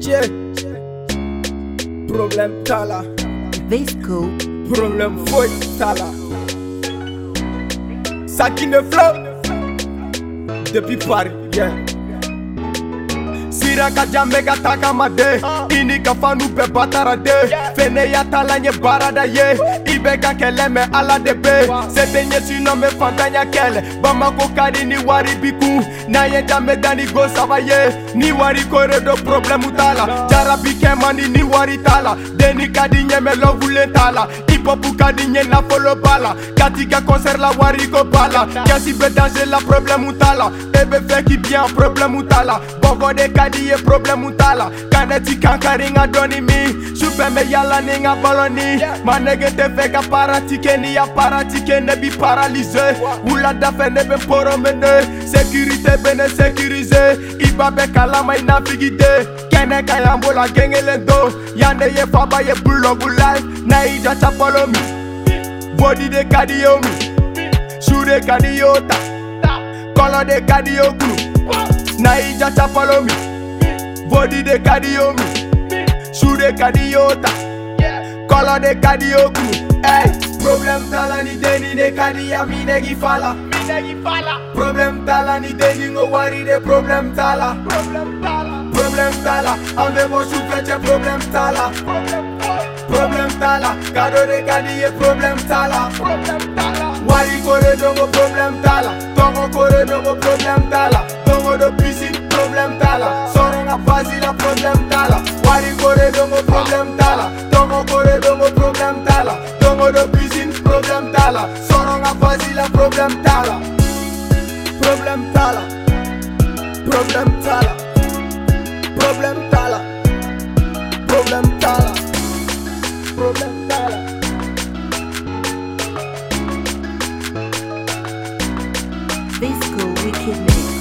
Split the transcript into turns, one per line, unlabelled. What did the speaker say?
Yeah. Problem tala.
Vesco
Problem voi tala. Ça De ne flotte Depuis Paris, yeah. Sira ka jambe ka taka made. Ini ka fanu bɛɛ batara de. Fene ya tala ye baarada ye. I bɛ ka kɛlɛ mɛ ala de be. Se tɛ ɲɛsinɔ mɛ fantanya kɛlɛ bamako ka di ni wari bi kun n'an ye danbe da ni go saba ye. Ni wari kore do problɛmu t'a la jarabi kɛ mandi ni wari t'a la deni ka di ɲɛ mɛ lɔbulen t'a la hip-hop ka di ɲɛ nafolo b'a la kati ka concert la wari ko b'a la kɛsi bɛ danger la problɛmu t'a la be feki bien problem utala bogo de kadi ye problem utala kane ti kankari nga dɔɔni mi. Sufɛ me yala ni nga bɔlɔni ma nege te fɛ ka paratike ni ya paratike ne bi paralize wulada fɛ ne be poromene. Sekirite be ne sekirize i ba bɛ kalama i nafigite kɛnɛ ka yan bola gengelen to yan ne ye faba ye bulɔgu life. Na i jɔ chapɔlo mi bodi de kadi ye o mi. Su de kadi ye o ta. Kɔlɔ de ka di ye o kunu na i jaca fɔlɔ mi bodi de ka di ye o mi su de ka di ye o ta kɔlɔ de ka di ye o kunu ey problème t'a la ni deni de ka di ya mi negi fala. Problème t'a la ni deni ŋo wari de problème t'a la problème t'a la an bɛ bɔ sufɛ cɛ problème t'a la problème t'a la kado oh, de ka di ye problème t'a la wari kore dongo problème t'a la tɔgɔ kore dongo problème t'a la dongo do piscine problème t'a la sɔrɔ ŋa pasi la problème t'a la wari kore dongo problème t'a la tɔgɔ kore dongo problème t'a la dongo do piscine problème t'a la sɔrɔ ŋa pasi la problème t'a la problème t'a la
Wicked Mix.